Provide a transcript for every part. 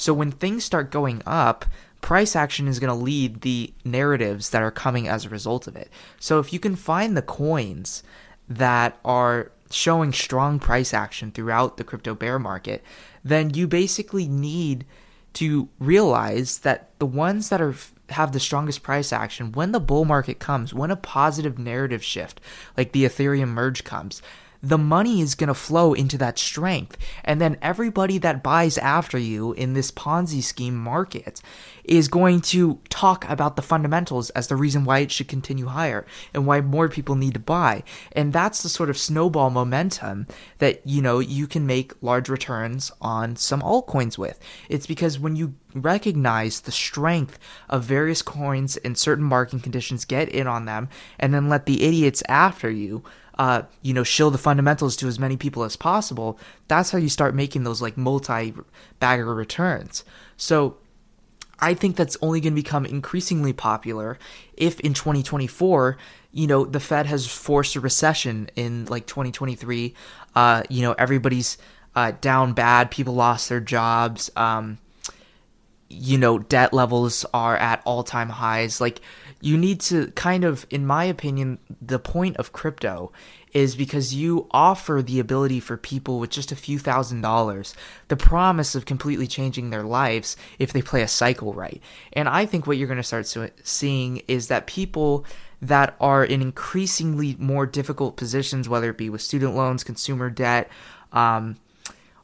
So when things start going up, price action is going to lead the narratives that are coming as a result of it. So if you can find the coins that are showing strong price action throughout the crypto bear market, then you basically need to realize that the ones that are have the strongest price action when the bull market comes, when a positive narrative shift like the Ethereum merge comes, the money is going to flow into that strength. And then everybody that buys after you in this Ponzi scheme market is going to talk about the fundamentals as the reason why it should continue higher and why more people need to buy. And that's the sort of snowball momentum that, you know, you can make large returns on some altcoins with. It's because when you recognize the strength of various coins in certain market conditions, get in on them, and then let the idiots after you uh, you know, show the fundamentals to as many people as possible, that's how you start making those like multi bagger returns. So I think that's only going to become increasingly popular if in 2024, you know, the Fed has forced a recession in like 2023. Uh, you know, everybody's uh, down bad, people lost their jobs. Um, you know, debt levels are at all time highs. Like, you need to kind of, in my opinion, the point of crypto is because you offer the ability for people with just a few thousand dollars the promise of completely changing their lives if they play a cycle right. And I think what you're going to start seeing is that people that are in increasingly more difficult positions, whether it be with student loans, consumer debt, um,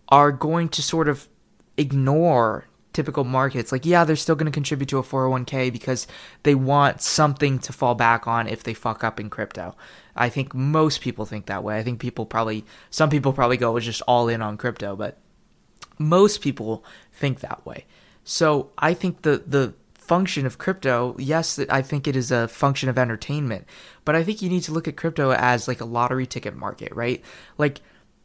are going to sort of ignore typical markets. Like, yeah, they're still going to contribute to a 401k because they want something to fall back on if they fuck up in crypto. I think most people think that way. I think people probably, some people probably go just all in on crypto, but most people think that way. So I think the, the, function of crypto, yes, I think it is a function of entertainment, but I think you need to look at crypto as like a lottery ticket market, right? Like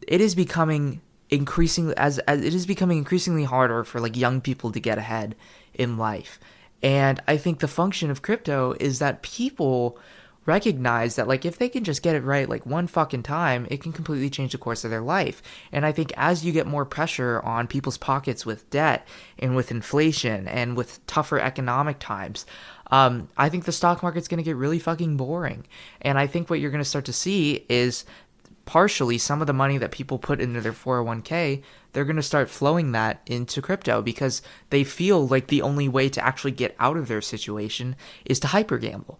it is becoming increasingly as, as it is becoming increasingly harder for like young people to get ahead in life. And I think the function of crypto is that people recognize that like if they can just get it right like one fucking time it can completely change the course of their life and i think as you get more pressure on people's pockets with debt and with inflation and with tougher economic times um, i think the stock market's going to get really fucking boring and i think what you're going to start to see is partially some of the money that people put into their 401k, they're going to start flowing that into crypto because they feel like the only way to actually get out of their situation is to hyper gamble.